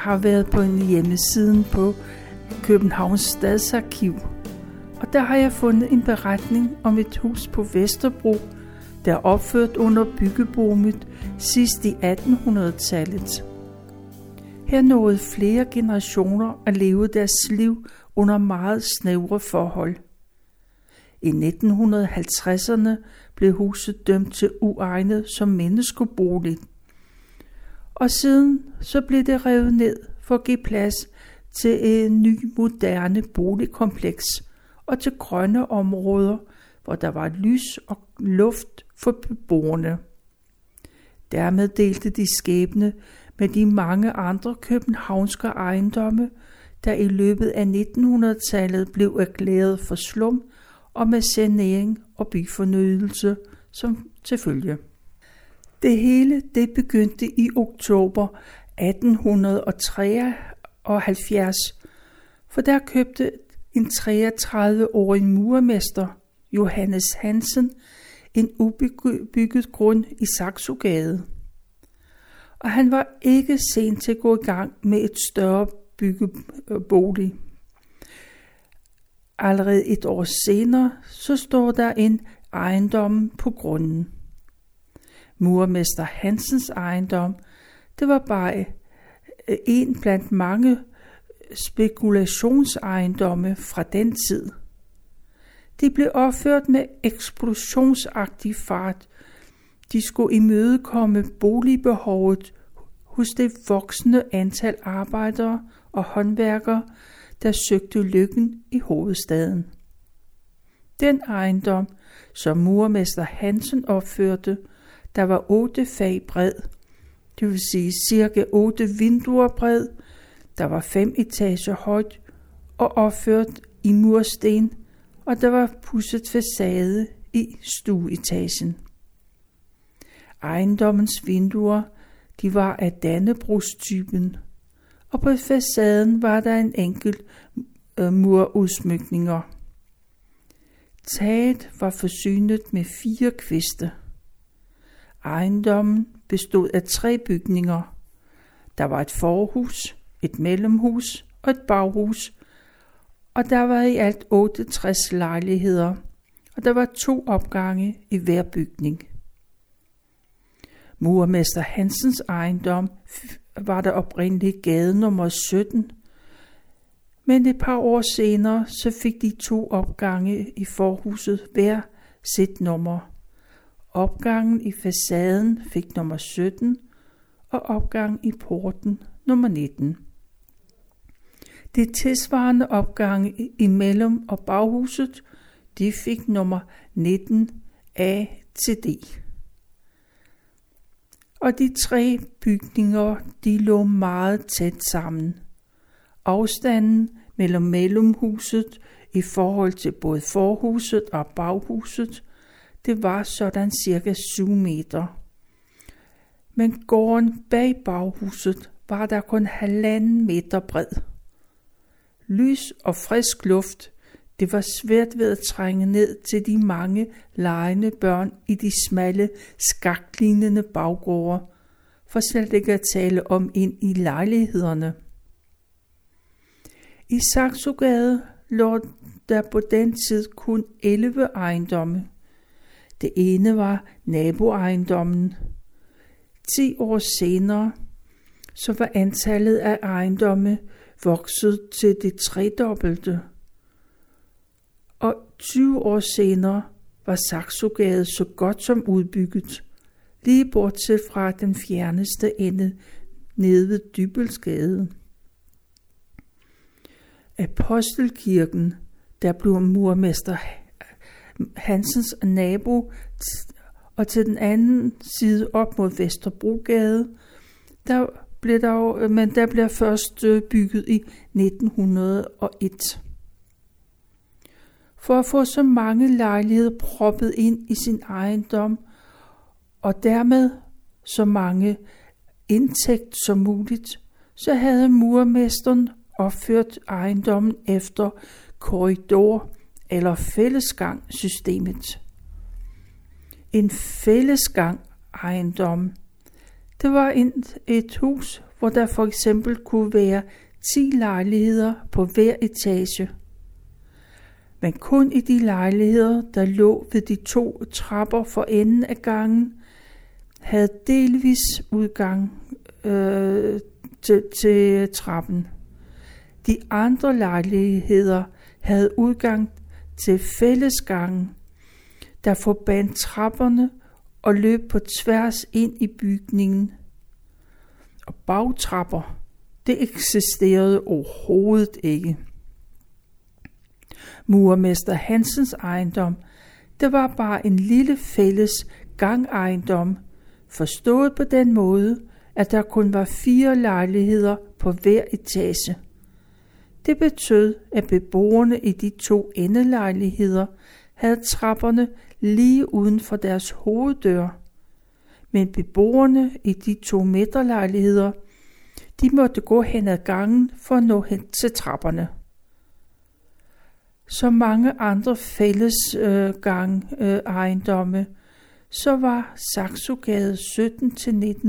Har været på en hjemmeside på Københavns Stadsarkiv, og der har jeg fundet en beretning om et hus på Vesterbro, der er opført under byggeboomet sidst i 1800-tallet. Her nåede flere generationer at leve deres liv under meget snævre forhold. I 1950'erne blev huset dømt til uegnet som menneskebolig. Og siden så blev det revet ned for at give plads til en ny moderne boligkompleks og til grønne områder, hvor der var lys og luft for beboerne. Dermed delte de skæbne med de mange andre københavnske ejendomme, der i løbet af 1900-tallet blev erklæret for slum og med sanering og byfornyelse som tilfølge. Det hele det begyndte i oktober 1873, for der købte en 33-årig murmester, Johannes Hansen, en ubygget grund i Saxogade. Og han var ikke sent til at gå i gang med et større byggebolig. Allerede et år senere, så står der en ejendom på grunden. Murmester Hansens ejendom, det var bare øh, en blandt mange spekulationsejendomme fra den tid. De blev opført med eksplosionsagtig fart. De skulle imødekomme boligbehovet hos det voksende antal arbejdere og håndværkere, der søgte lykken i hovedstaden. Den ejendom, som murmester Hansen opførte, der var otte fag bred, det vil sige cirka otte vinduer bred, der var fem etager højt og opført i mursten, og der var pudset facade i stueetagen. Ejendommens vinduer, de var af dannebrugstypen, og på facaden var der en enkelt øh, murudsmykninger. Taget var forsynet med fire kviste. Ejendommen bestod af tre bygninger. Der var et forhus, et mellemhus og et baghus, og der var i alt 68 lejligheder, og der var to opgange i hver bygning. Murmester Hansens ejendom var der oprindeligt gade nummer 17, men et par år senere så fik de to opgange i forhuset hver sit nummer. Opgangen i facaden fik nummer 17, og opgangen i porten nummer 19. Det tilsvarende opgange i mellem- og baghuset, de fik nummer 19 A til D. Og de tre bygninger, de lå meget tæt sammen. Afstanden mellem mellemhuset i forhold til både forhuset og baghuset, det var sådan cirka 7 meter. Men gården bag baghuset var der kun halvanden meter bred. Lys og frisk luft, det var svært ved at trænge ned til de mange lejende børn i de smalle, skaklignende baggårde, for slet ikke at tale om ind i lejlighederne. I Saxogade lå der på den tid kun 11 ejendomme. Det ene var naboejendommen. 10 år senere så var antallet af ejendomme vokset til det tredobbelte. Og 20 år senere var Saxogade så godt som udbygget, lige bortset fra den fjerneste ende nede ved Dybelsgade. Apostelkirken, der blev murmester Hansens nabo, og til den anden side op mod Vesterbrogade, der blev der, øh, men der blev først øh, bygget i 1901. For at få så mange lejligheder proppet ind i sin ejendom, og dermed så mange indtægt som muligt, så havde murmesteren opført ejendommen efter korridor- eller fællesgang-systemet. En fællesgang ejendom, det var et hus, hvor der for eksempel kunne være 10 lejligheder på hver etage. Men kun i de lejligheder, der lå ved de to trapper for enden af gangen, havde delvis udgang øh, til, til trappen. De andre lejligheder havde udgang til fællesgangen, der forbandt trapperne og løb på tværs ind i bygningen. Og bagtrapper, det eksisterede overhovedet ikke. Murmester Hansens ejendom, det var bare en lille fælles gangejendom, forstået på den måde, at der kun var fire lejligheder på hver etage. Det betød, at beboerne i de to endelejligheder havde trapperne lige uden for deres hoveddør. Men beboerne i de to midterlejligheder, de måtte gå hen ad gangen for at nå hen til trapperne. Som mange andre fælles øh, gang øh, ejendomme, så var Saxogade 17-19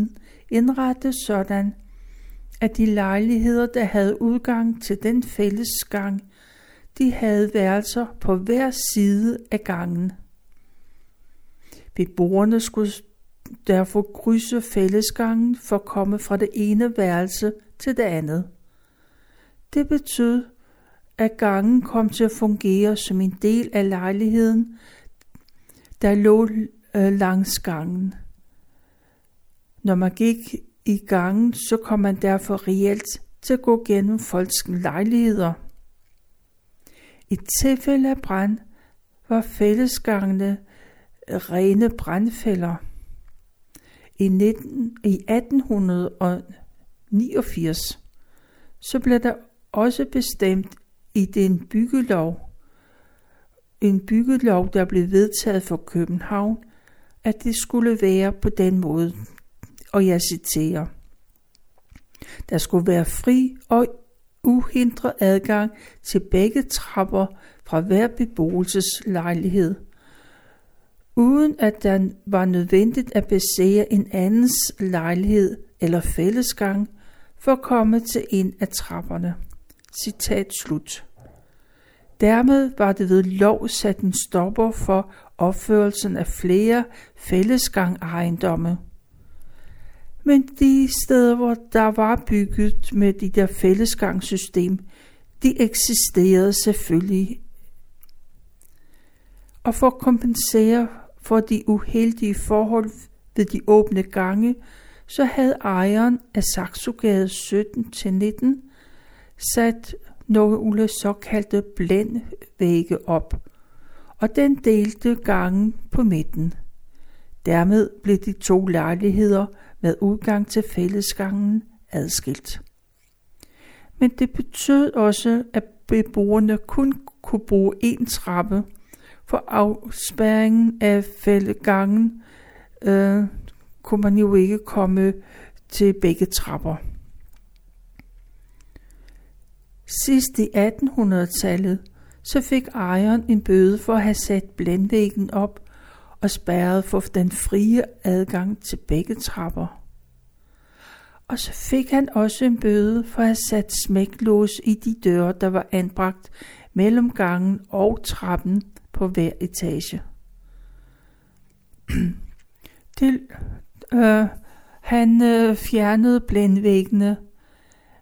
indrettet sådan, at de lejligheder, der havde udgang til den fælles gang, de havde værelser på hver side af gangen. Beboerne skulle derfor krydse fællesgangen for at komme fra det ene værelse til det andet. Det betød, at gangen kom til at fungere som en del af lejligheden, der lå øh, langs gangen. Når man gik i gangen, så kom man derfor reelt til at gå gennem folks lejligheder. I tilfælde af brand var fællesgangene rene brandfælder. I, 19, I 1889 så blev der også bestemt i den byggelov, en byggelov, der blev vedtaget for København, at det skulle være på den måde. Og jeg citerer. Der skulle være fri og uhindret adgang til begge trapper fra hver beboelseslejlighed, uden at der var nødvendigt at besæge en andens lejlighed eller fællesgang for at komme til en af trapperne. Citat slut. Dermed var det ved lov sat en stopper for opførelsen af flere fællesgang ejendomme. Men de steder, hvor der var bygget med de der fællesgangssystem, de eksisterede selvfølgelig. Og for at kompensere for de uheldige forhold ved de åbne gange, så havde ejeren af Saxogade 17-19 sat nogle såkaldte blændvægge op, og den delte gangen på midten. Dermed blev de to lejligheder med udgang til fællesgangen adskilt. Men det betød også, at beboerne kun kunne bruge én trappe, for afspæringen af fællesgangen øh, kunne man jo ikke komme til begge trapper. Sidst i 1800-tallet, så fik ejeren en bøde for at have sat blændvæggen op og spærrede for den frie adgang til begge trapper. Og så fik han også en bøde for at have sat smæklås i de døre, der var anbragt mellem gangen og trappen på hver etage. Det, øh, han øh, fjernede blændvæggene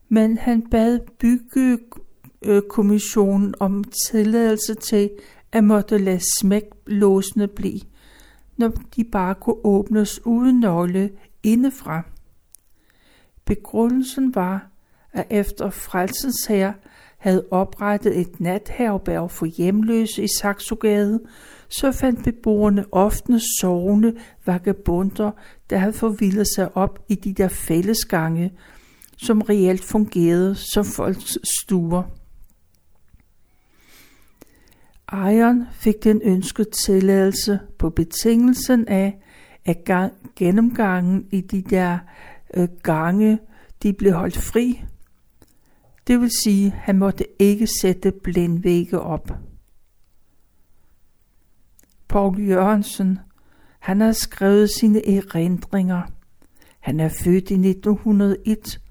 men han bad byggekommissionen om tilladelse til at måtte lade smæklåsene blive, når de bare kunne åbnes uden nøgle indefra. Begrundelsen var, at efter frelsens herre havde oprettet et natherberg for hjemløse i Saxogade, så fandt beboerne ofte sovende vagabunder, der havde forvildet sig op i de der fællesgange, som reelt fungerede som folks stuer. Ejeren fik den ønskede tilladelse på betingelsen af, at gang, gennemgangen i de der øh, gange, de blev holdt fri. Det vil sige, at han måtte ikke sætte blindvægge op. Paul Jørgensen, han har skrevet sine erindringer. Han er født i 1901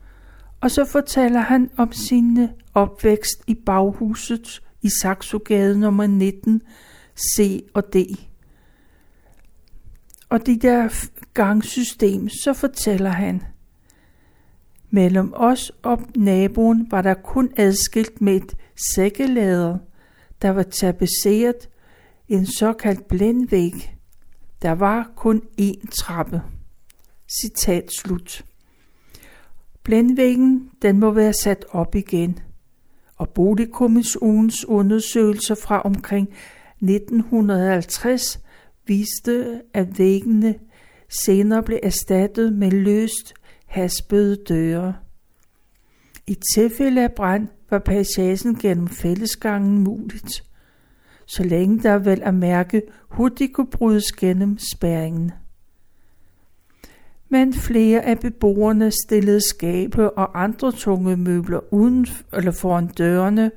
Og så fortæller han om sin opvækst i baghuset i Saxogade nummer 19, C og D. Og det der gangsystem, så fortæller han, Mellem os og naboen var der kun adskilt med et sækkelader, der var tapeseret en såkaldt blindvæg. Der var kun én trappe. Citat slut. Blindvæggen, den må være sat op igen. Og Boligkommissionens undersøgelser fra omkring 1950 viste, at væggene senere blev erstattet med løst haspede døre. I tilfælde af brand var passagen gennem fællesgangen muligt, så længe der vel at mærke hurtigt kunne brydes gennem spærringen. Men flere af beboerne stillede skabe og andre tunge møbler uden eller foran dørene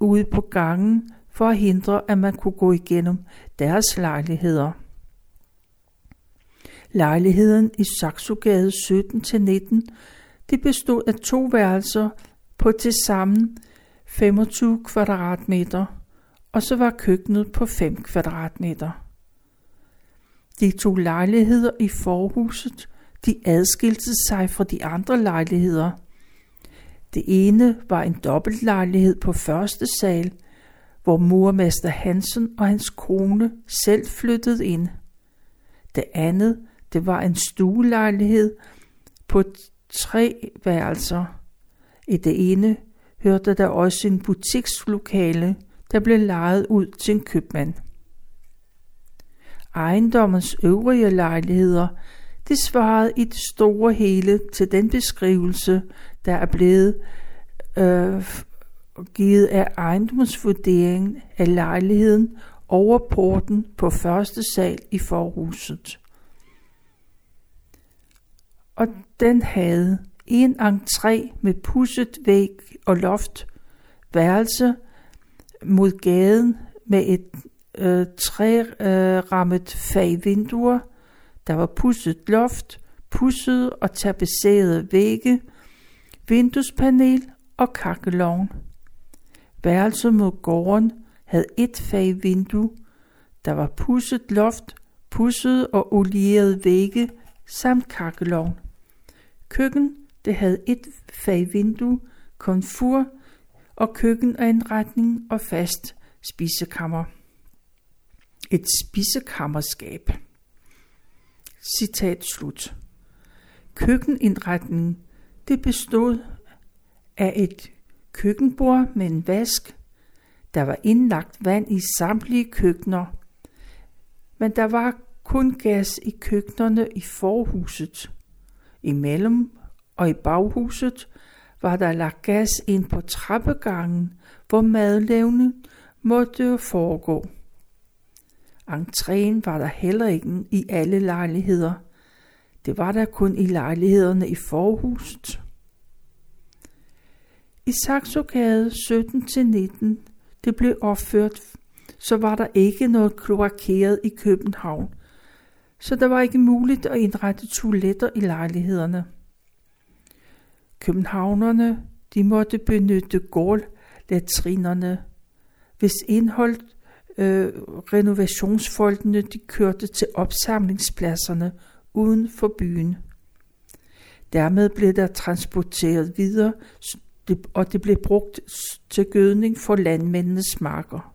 ude på gangen for at hindre, at man kunne gå igennem deres lejligheder. Lejligheden i Saxogade 17-19, det bestod af to værelser på tilsammen 25 kvadratmeter, og så var køkkenet på 5 kvadratmeter. De to lejligheder i forhuset, de adskilte sig fra de andre lejligheder. Det ene var en dobbeltlejlighed på første sal, hvor murmester Hansen og hans kone selv flyttede ind. Det andet det var en stuelejlighed på tre værelser. I det ene hørte der også en butikslokale, der blev lejet ud til en købmand. Ejendommens øvrige lejligheder, det svarede i det store hele til den beskrivelse, der er blevet øh, givet af ejendomsvurderingen af lejligheden over porten på første sal i forhuset. Og den havde en entré med pusset væg og loft, værelse mod gaden med et øh, trærammet øh, fagvinduer, der var pusset loft, pusset og tapetserede vægge, vinduespanel og kakkelovn. Værelset mod gården havde et fagvindue, der var pusset loft, pusset og olieret vægge samt kakkelovn. Køkken, det havde et fagvindue, konfur og køkkenanretning og fast spisekammer. Et spisekammerskab. Citat slut. Køkkenindretningen, det bestod af et køkkenbord med en vask. Der var indlagt vand i samtlige køkkener, men der var kun gas i køkkenerne i forhuset. Imellem og i baghuset var der lagt gas ind på trappegangen, hvor madlavning måtte foregå. Entréen var der heller ikke i alle lejligheder. Det var der kun i lejlighederne i forhuset. I Saxogade 17-19, det blev opført, så var der ikke noget kloakeret i København, så der var ikke muligt at indrette toiletter i lejlighederne. Københavnerne de måtte benytte gårdlatrinerne, hvis indhold øh, renovationsfolkene de kørte til opsamlingspladserne uden for byen. Dermed blev der transporteret videre, og det blev brugt til gødning for landmændenes marker.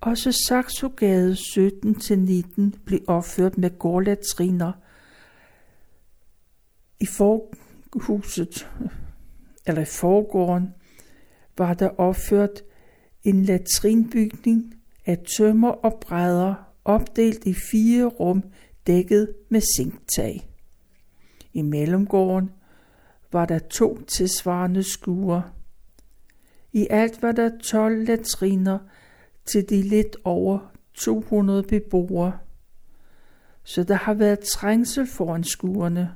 Også Saxogade 17-19 blev opført med gårdlatriner. I forhuset, eller i forgården, var der opført en latrinbygning af tømmer og brædder, opdelt i fire rum, dækket med zinktag. I mellemgården var der to tilsvarende skure. I alt var der 12 latriner til de lidt over 200 beboere. Så der har været trængsel foran skuerne.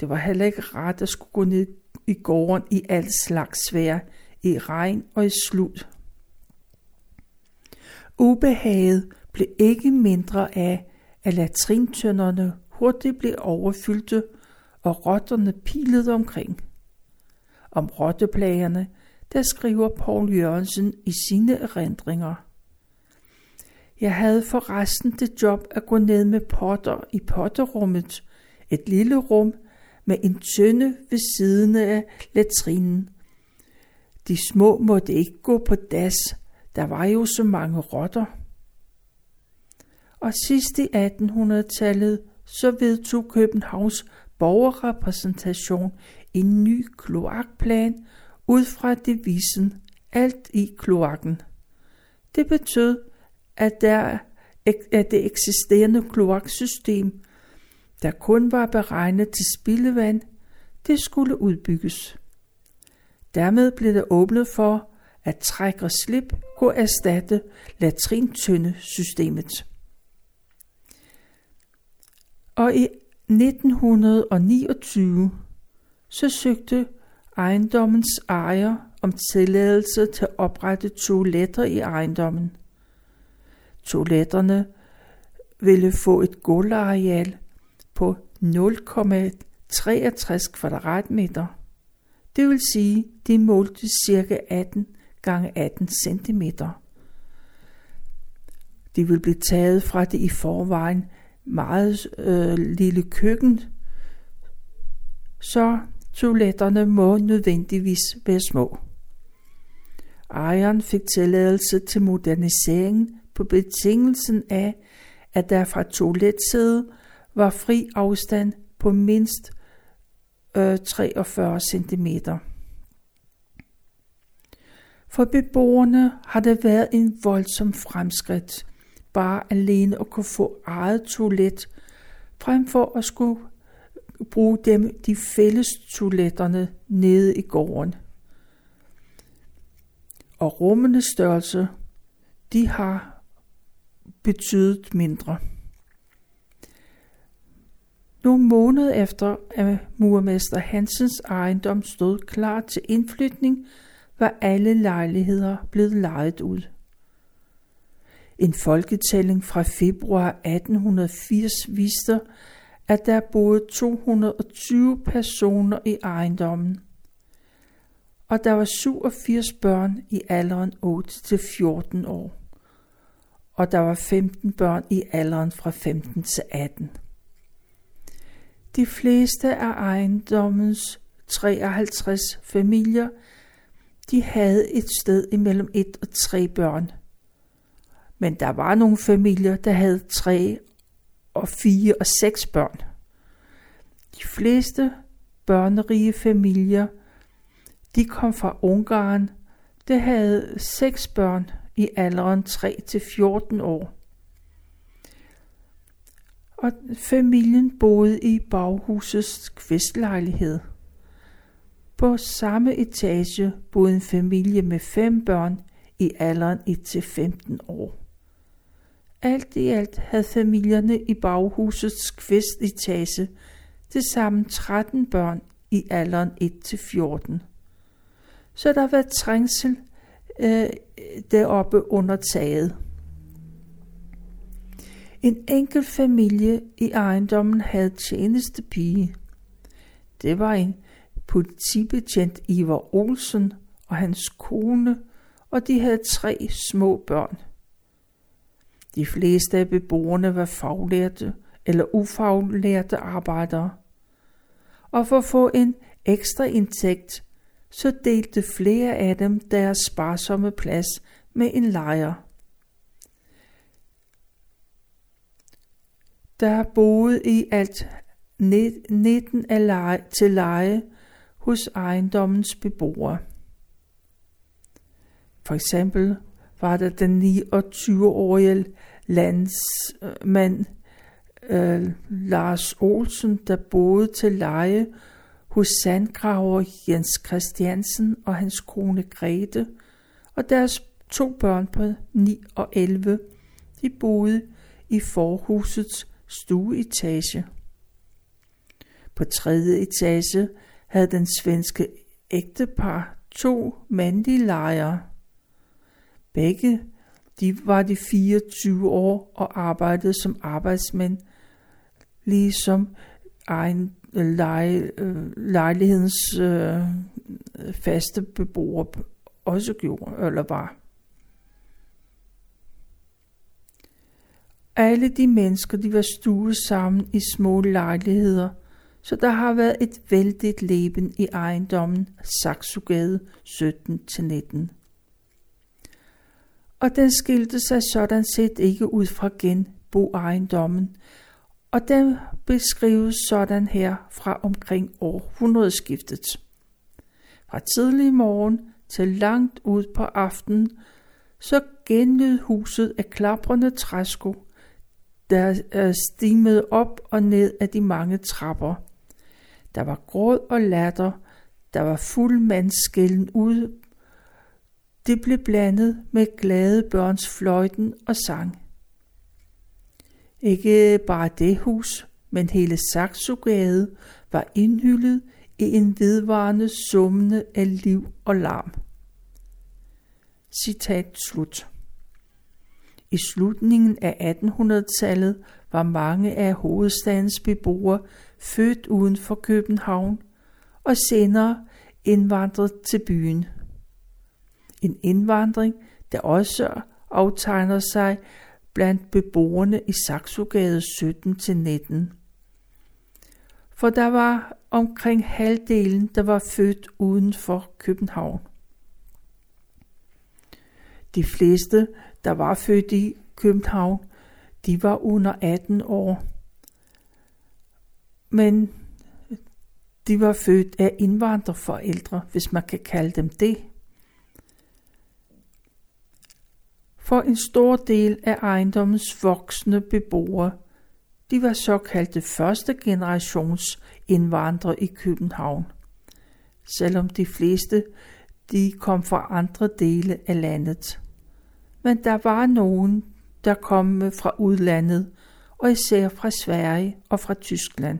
Det var heller ikke rart at skulle gå ned i gården i alt slags vejr, i regn og i slud. Ubehaget blev ikke mindre af, at latrintønderne hurtigt blev overfyldte, og rotterne pilede omkring. Om rotteplagerne, der skriver Paul Jørgensen i sine erindringer. Jeg havde forresten det job at gå ned med potter i potterummet, et lille rum med en tønde ved siden af latrinen. De små måtte ikke gå på das, der var jo så mange rotter. Og sidst i 1800-tallet så vedtog Københavns borgerrepræsentation en ny kloakplan ud fra devisen alt i kloakken. Det betød, at, der, at det eksisterende kloaksystem, der kun var beregnet til spildevand, det skulle udbygges. Dermed blev der åbnet for, at træk og slip kunne erstatte latrintyndsystemet. Og i 1929 så søgte ejendommens ejer om tilladelse til at oprette toiletter i ejendommen. Toiletterne ville få et gulvareal på 0,63 kvadratmeter. Det vil sige, de målte ca. 18 gange 18 cm. De vil blive taget fra det i forvejen meget øh, lille køkken, så toiletterne må nødvendigvis være små. Ejeren fik tilladelse til moderniseringen på betingelsen af, at der fra toiletsædet var fri afstand på mindst øh, 43 cm. For beboerne har det været en voldsom fremskridt, bare alene at kunne få eget toilet, frem for at skulle bruge dem de fælles toiletterne nede i gården. Og rummenes størrelse, de har betydet mindre. Nogle måneder efter, at murmester Hansens ejendom stod klar til indflytning, var alle lejligheder blevet lejet ud. En folketælling fra februar 1880 viste, at der boede 220 personer i ejendommen, og der var 87 børn i alderen 8-14 år, og der var 15 børn i alderen fra 15 til 18. De fleste af ejendommens 53 familier, de havde et sted imellem et og tre børn. Men der var nogle familier, der havde tre og fire og seks børn. De fleste børnerige familier, de kom fra Ungarn, det havde seks børn i alderen 3 til 14 år og familien boede i baghusets kvistlejlighed. På samme etage boede en familie med fem børn i alderen 1-15 år. Alt i alt havde familierne i baghusets kvistetage til sammen 13 børn i alderen 1-14. Så der var trængsel øh, deroppe under taget. En enkelt familie i ejendommen havde tjenestepige. Det var en politibetjent Ivar Olsen og hans kone, og de havde tre små børn. De fleste af beboerne var faglærte eller ufaglærte arbejdere. Og for at få en ekstra indtægt, så delte flere af dem deres sparsomme plads med en lejer. Der boede i alt 19 af leje, til leje hos ejendommens beboere. For eksempel var der den 29-årige landsmand øh, Lars Olsen, der boede til leje hos sandgraver Jens Christiansen og hans kone Grete, og deres to børn på 9 og 11, de boede i forhusets stueetage. På tredje etage havde den svenske ægtepar to mandlige lejre. Begge de var de 24 år og arbejdede som arbejdsmænd, ligesom egen, øh, lej, øh, lejlighedens øh, faste beboere også gjorde, eller var. Alle de mennesker, de var stuet sammen i små lejligheder, så der har været et vældigt leben i ejendommen Saxogade 17-19. Og den skilte sig sådan set ikke ud fra genboejendommen, og den beskrives sådan her fra omkring århundredeskiftet. Fra tidlig morgen til langt ud på aftenen, så genlød huset af klaprende træsko, der øh, stimede op og ned af de mange trapper. Der var gråd og latter, der var fuld mandskælden ud. Det blev blandet med glade børns fløjten og sang. Ikke bare det hus, men hele Saxogade var indhyllet i en vedvarende summende af liv og larm. Citat slut. I slutningen af 1800-tallet var mange af hovedstadens beboere født uden for København og senere indvandret til byen. En indvandring, der også aftegner sig blandt beboerne i Saxogade 17-19. For der var omkring halvdelen, der var født uden for København. De fleste, der var født i København, de var under 18 år. Men de var født af indvandrerforældre, hvis man kan kalde dem det. For en stor del af ejendommens voksne beboere, de var såkaldte første generations indvandrere i København. Selvom de fleste de kom fra andre dele af landet. Men der var nogen, der kom fra udlandet, og især fra Sverige og fra Tyskland.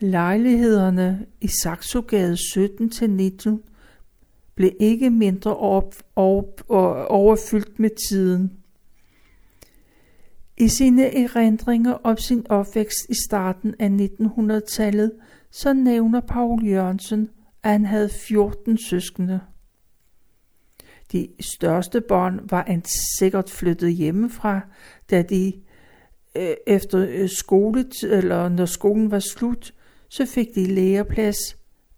Lejlighederne i Saxogade 17-19 blev ikke mindre op, op, overfyldt med tiden. I sine erindringer om sin opvækst i starten af 1900-tallet, så nævner Paul Jørgensen, at han havde 14 søskende. De største børn var sikkert flyttet hjemmefra, da de øh, efter øh, skolet, skole, eller når skolen var slut, så fik de læreplads,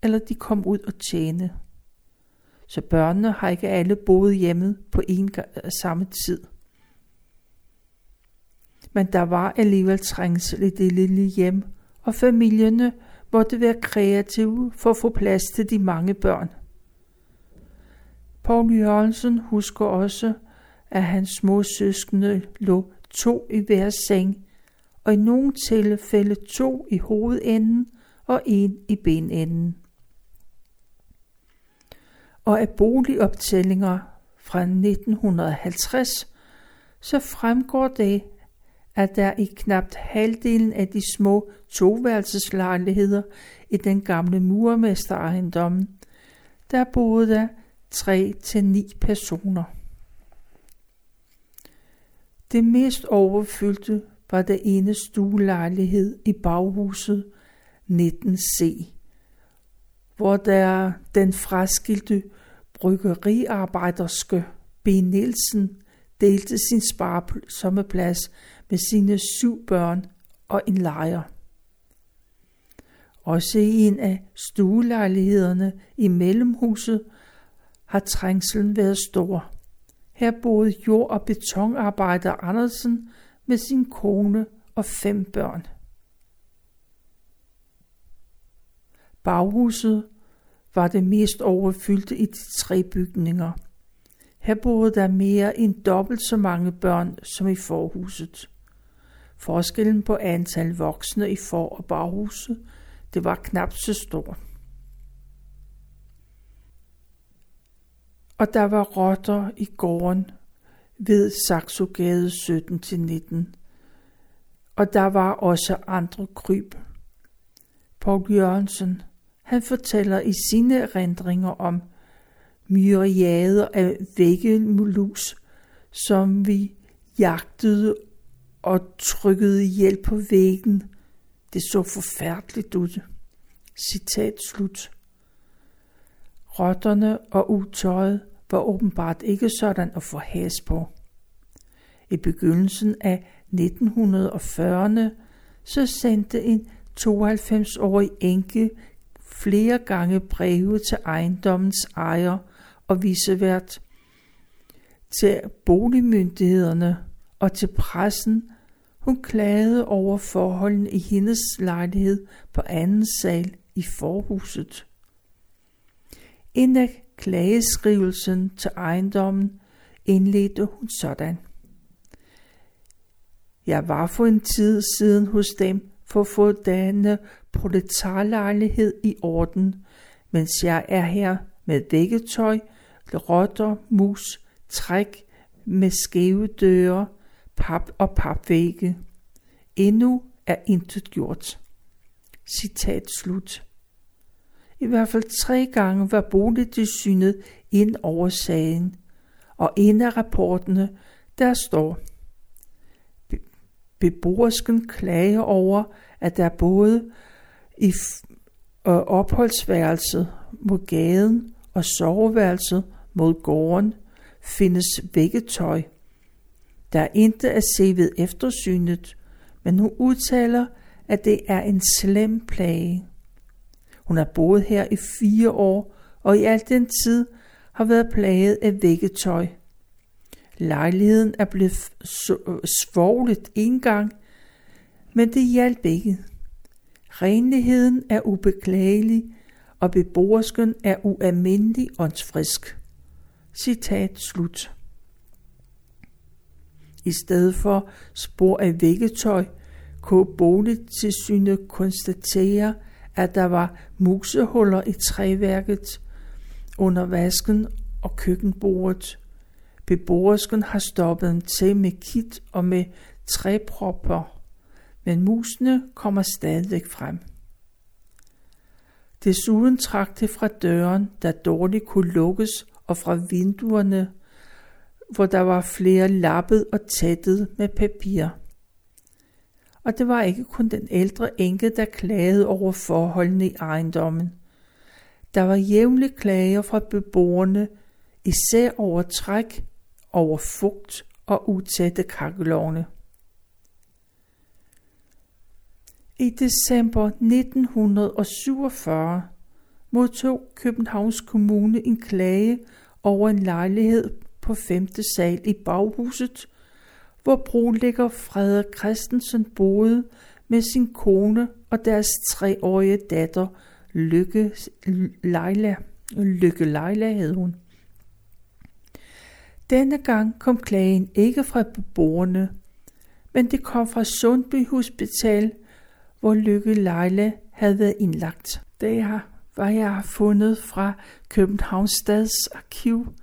eller de kom ud og tjene. Så børnene har ikke alle boet hjemme på en øh, samme tid. Men der var alligevel trængsel i det lille hjem, og familierne måtte være kreative for at få plads til de mange børn. Poul Jørgensen husker også, at hans små lå to i hver seng, og i nogle tilfælde to i hovedenden og en i benenden. Og af boligoptællinger fra 1950, så fremgår det, at der i knapt halvdelen af de små toværelseslejligheder i den gamle murmesterejendommen, der boede der 3 til 9 personer. Det mest overfyldte var der ene stuelejlighed i baghuset 19C, hvor der den fraskilte bryggeriarbejderske B. Nielsen delte sin sparsommeplads med sine syv børn og en lejer. Også i en af stuelejlighederne i mellemhuset har trængselen været stor. Her boede jord- og betonarbejder Andersen med sin kone og fem børn. Baghuset var det mest overfyldte i de tre bygninger. Her boede der mere end dobbelt så mange børn som i forhuset. Forskellen på antal voksne i for- og baghuset, det var knap så stort. Og der var rotter i gården ved Saxogade 17-19. Og der var også andre kryb. Paul Jørgensen, han fortæller i sine erindringer om myriader af væggelus, som vi jagtede og trykkede hjælp på væggen. Det så forfærdeligt ud. Citat slut. Rotterne og utøjet var åbenbart ikke sådan at få has på. I begyndelsen af 1940'erne så sendte en 92-årig enke flere gange breve til ejendommens ejer og visevært, til boligmyndighederne og til pressen. Hun klagede over forholdene i hendes lejlighed på anden sal i forhuset. En af klageskrivelsen til ejendommen indledte hun sådan. Jeg var for en tid siden hos dem for at få denne proletarlejlighed i orden, mens jeg er her med vækketøj, rotter, mus, træk med skæve døre, pap og papvægge. Endnu er intet gjort. Citat slut. I hvert fald tre gange var boligtilsynet ind over sagen, og en af rapportene, der står, Beboersken klager over, at der både i opholdsværelset mod gaden og soveværelset mod gården findes vækketøj. Der er intet at se ved eftersynet, men hun udtaler, at det er en slem plage. Hun har boet her i fire år, og i al den tid har været plaget af vækketøj. Lejligheden er blevet øh, svoglet en gang, men det hjalp ikke. Renligheden er ubeklagelig, og beboersken er ualmindelig åndsfrisk. Citat slut. I stedet for spor af vækketøj, kunne boligtilsynet konstatere, at der var musehuller i træværket under vasken og køkkenbordet. Beboersken har stoppet en til med kit og med træpropper, men musene kommer stadig frem. Desuden trak det fra døren, der dårligt kunne lukkes, og fra vinduerne, hvor der var flere lappet og tættet med papir. Og det var ikke kun den ældre enke, der klagede over forholdene i ejendommen. Der var jævnlige klager fra beboerne, især over træk, over fugt og utætte kakkelovne. I december 1947 modtog Københavns Kommune en klage over en lejlighed på 5. sal i baghuset, hvor brolægger Freder Christensen boede med sin kone og deres treårige datter Lykke Leila. Lykke Leila hed hun. Denne gang kom klagen ikke fra beboerne, men det kom fra Sundby Hospital, hvor Lykke Leila havde været indlagt. Det har, var jeg har fundet fra Københavns Stads Arkiv,